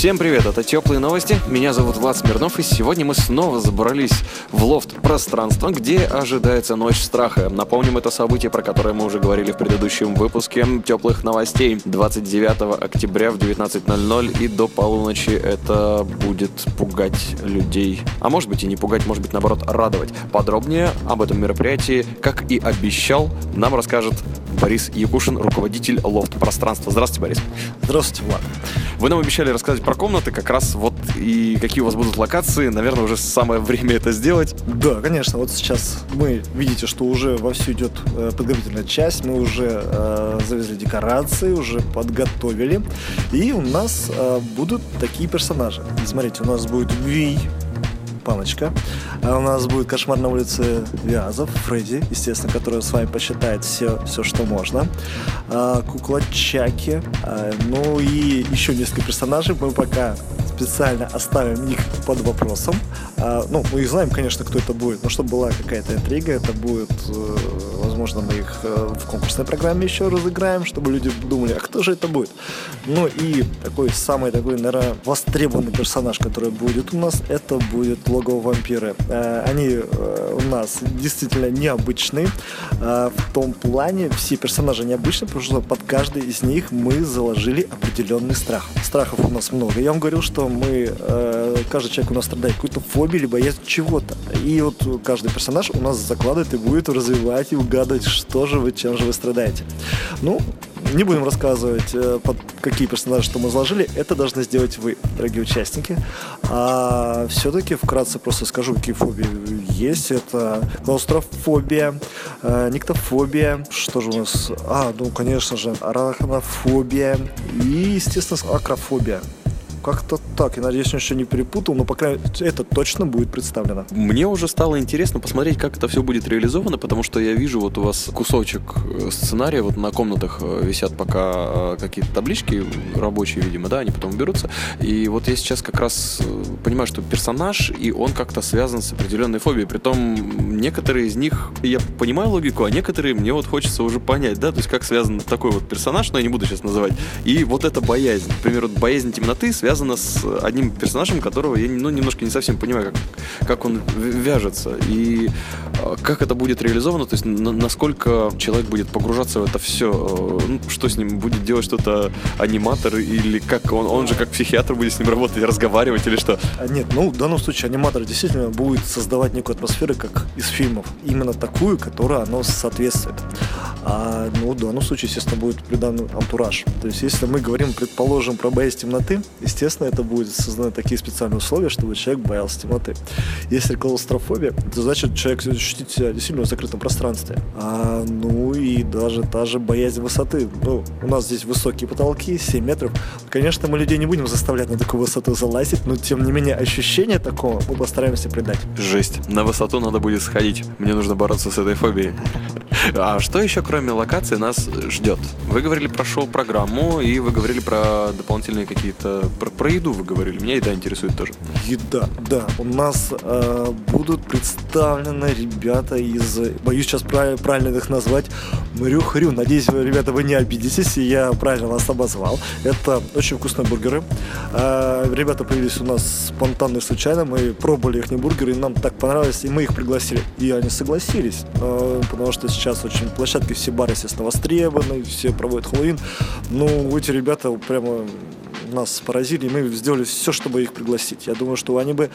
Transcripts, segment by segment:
Всем привет, это Теплые новости. Меня зовут Влад Смирнов, и сегодня мы снова забрались в лофт пространства, где ожидается ночь страха. Напомним, это событие, про которое мы уже говорили в предыдущем выпуске Теплых новостей. 29 октября в 19.00 и до полуночи это будет пугать людей. А может быть и не пугать, может быть наоборот радовать. Подробнее об этом мероприятии, как и обещал, нам расскажет Борис Якушин, руководитель лофт пространства. Здравствуйте, Борис. Здравствуйте, Влад. Вы нам обещали рассказать про комнаты, как раз вот и какие у вас будут локации. Наверное, уже самое время это сделать. Да, конечно. Вот сейчас мы видите, что уже вовсю идет э, подготовительная часть. Мы уже э, завезли декорации, уже подготовили. И у нас э, будут такие персонажи. Смотрите, у нас будет Вий, Паночка. А у нас будет кошмар на улице Вязов, Фредди, естественно, который с вами посчитает все, все что можно. А, кукла Чаки. А, ну и еще несколько персонажей. Мы пока специально оставим их под вопросом. А, ну, мы и знаем, конечно, кто это будет, но чтобы была какая-то интрига, это будет, э, возможно, мы их э, в конкурсной программе еще разыграем, чтобы люди думали, а кто же это будет? Ну и такой самый такой, наверное, востребованный персонаж, который будет у нас, это будет логово вампиры. Э, они у нас действительно необычные. В том плане все персонажи необычные, потому что под каждый из них мы заложили определенный страх. Страхов у нас много. Я вам говорил, что мы, э, каждый человек у нас страдает какой-то фобией, либо боязнь чего-то. И вот каждый персонаж у нас закладывает и будет развивать и угадывать, что же вы, чем же вы страдаете. Ну, не будем рассказывать, э, под какие персонажи что мы заложили. Это должны сделать вы, дорогие участники. А все-таки вкратце просто скажу, какие фобии есть. Это клаустрофобия, э, никтофобия. Что же у нас? А, ну, конечно же, арахнофобия и, естественно, акрофобия. Как-то так. Я надеюсь, еще не перепутал, но, по крайней мере, это точно будет представлено. Мне уже стало интересно посмотреть, как это все будет реализовано, потому что я вижу вот у вас кусочек э, сценария, вот на комнатах э, висят пока э, какие-то таблички рабочие, видимо, да, они потом берутся. И вот я сейчас как раз понимаю, что персонаж, и он как-то связан с определенной фобией. Притом некоторые из них, я понимаю логику, а некоторые мне вот хочется уже понять, да, то есть как связан такой вот персонаж, но я не буду сейчас называть, и вот эта боязнь. Например, вот боязнь темноты связана связано с одним персонажем, которого я ну, немножко не совсем понимаю, как, как он вяжется и а, как это будет реализовано, то есть на, насколько человек будет погружаться в это все, э, ну, что с ним будет делать что-то аниматор или как он, он же как психиатр будет с ним работать, разговаривать или что? А, нет, ну в данном случае аниматор действительно будет создавать некую атмосферу, как из фильмов, именно такую, которая оно соответствует. А ну, в данном случае, естественно, будет придан антураж. То есть, если мы говорим, предположим, про боязнь темноты, естественно, это будет созданы такие специальные условия, чтобы человек боялся темноты. Если клаустрофобия, то значит человек ощутит себя действительно в закрытом пространстве. А, ну и даже та же боязнь высоты. Ну, у нас здесь высокие потолки, 7 метров. Конечно, мы людей не будем заставлять на такую высоту залазить, но тем не менее ощущение такого мы постараемся придать. Жесть. На высоту надо будет сходить. Мне нужно бороться с этой фобией. А что еще, кроме локации, нас ждет? Вы говорили про шоу-программу, и вы говорили про дополнительные какие-то... Про, про еду вы говорили. Меня еда интересует тоже. Еда, да. У нас э, будут представлены ребята из... Боюсь сейчас прав, правильно их назвать. Мрю-хрю. Надеюсь, ребята, вы не обидитесь, и я правильно вас обозвал. Это очень вкусные бургеры. Э, ребята появились у нас спонтанно и случайно. Мы пробовали их бургеры, и нам так понравилось, и мы их пригласили. И они согласились, э, потому что сейчас сейчас очень площадки все бары, естественно, востребованы, все проводят Хэллоуин. Ну, эти ребята прямо нас поразили, и мы сделали все, чтобы их пригласить. Я думаю, что они бы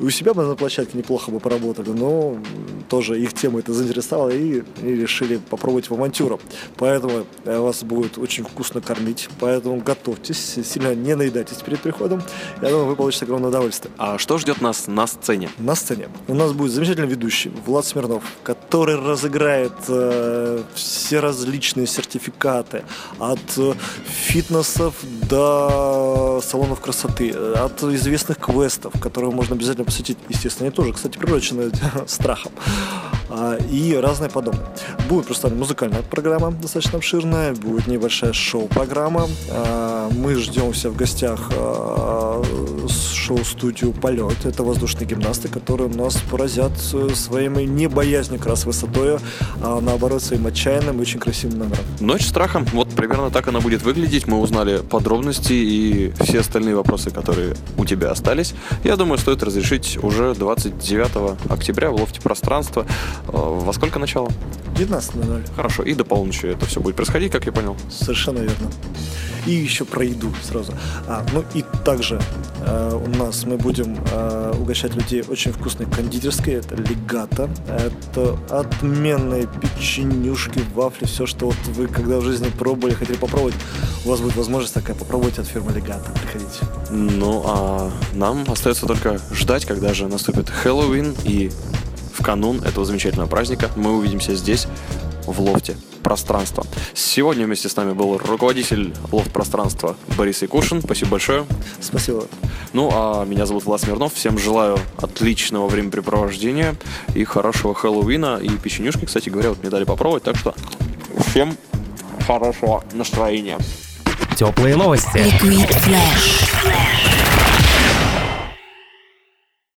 у себя бы на площадке неплохо бы поработали, но тоже их тема это заинтересовала и, и решили попробовать в авантюру. Поэтому э, вас будет очень вкусно кормить, поэтому готовьтесь, сильно не наедайтесь перед приходом. Я думаю, вы получите огромное удовольствие. А что ждет нас на сцене? На сцене у нас будет замечательный ведущий Влад Смирнов, который разыграет э, все различные сертификаты от э, фитнесов до салонов красоты, от известных квестов, которые можно обязательно посетить. Естественно, они тоже, кстати, приурочены страхом. А, и разные подобные. Будет представлена музыкальная программа, достаточно обширная, будет небольшая шоу-программа, а, мы ждем все в гостях э, шоу-студию «Полет». Это воздушные гимнасты, которые нас поразят своими не боязнью как раз высотой, а наоборот своим отчаянным и очень красивым номером. Ночь страха. Вот примерно так она будет выглядеть. Мы узнали подробности и все остальные вопросы, которые у тебя остались. Я думаю, стоит разрешить уже 29 октября в лофте пространства. Э, во сколько начало? 19.00. Хорошо. И до полуночи это все будет происходить, как я понял. Совершенно верно. И еще про еду сразу. А, ну и также э, у нас мы будем э, угощать людей очень вкусной кондитерской. Это легата. Это отменные печенюшки, вафли, все, что вот вы когда в жизни пробовали, хотели попробовать, у вас будет возможность такая попробовать от фирмы Легата. Приходите. Ну, а нам остается только ждать, когда же наступит Хэллоуин и в канун этого замечательного праздника мы увидимся здесь, в лофте пространства. Сегодня вместе с нами был руководитель лофт пространства Борис Якушин. Спасибо большое. Спасибо. Ну, а меня зовут Влад Смирнов. Всем желаю отличного времяпрепровождения и хорошего Хэллоуина. И печенюшки, кстати говоря, вот мне дали попробовать. Так что всем хорошего настроения. Теплые новости. Liquid Flash.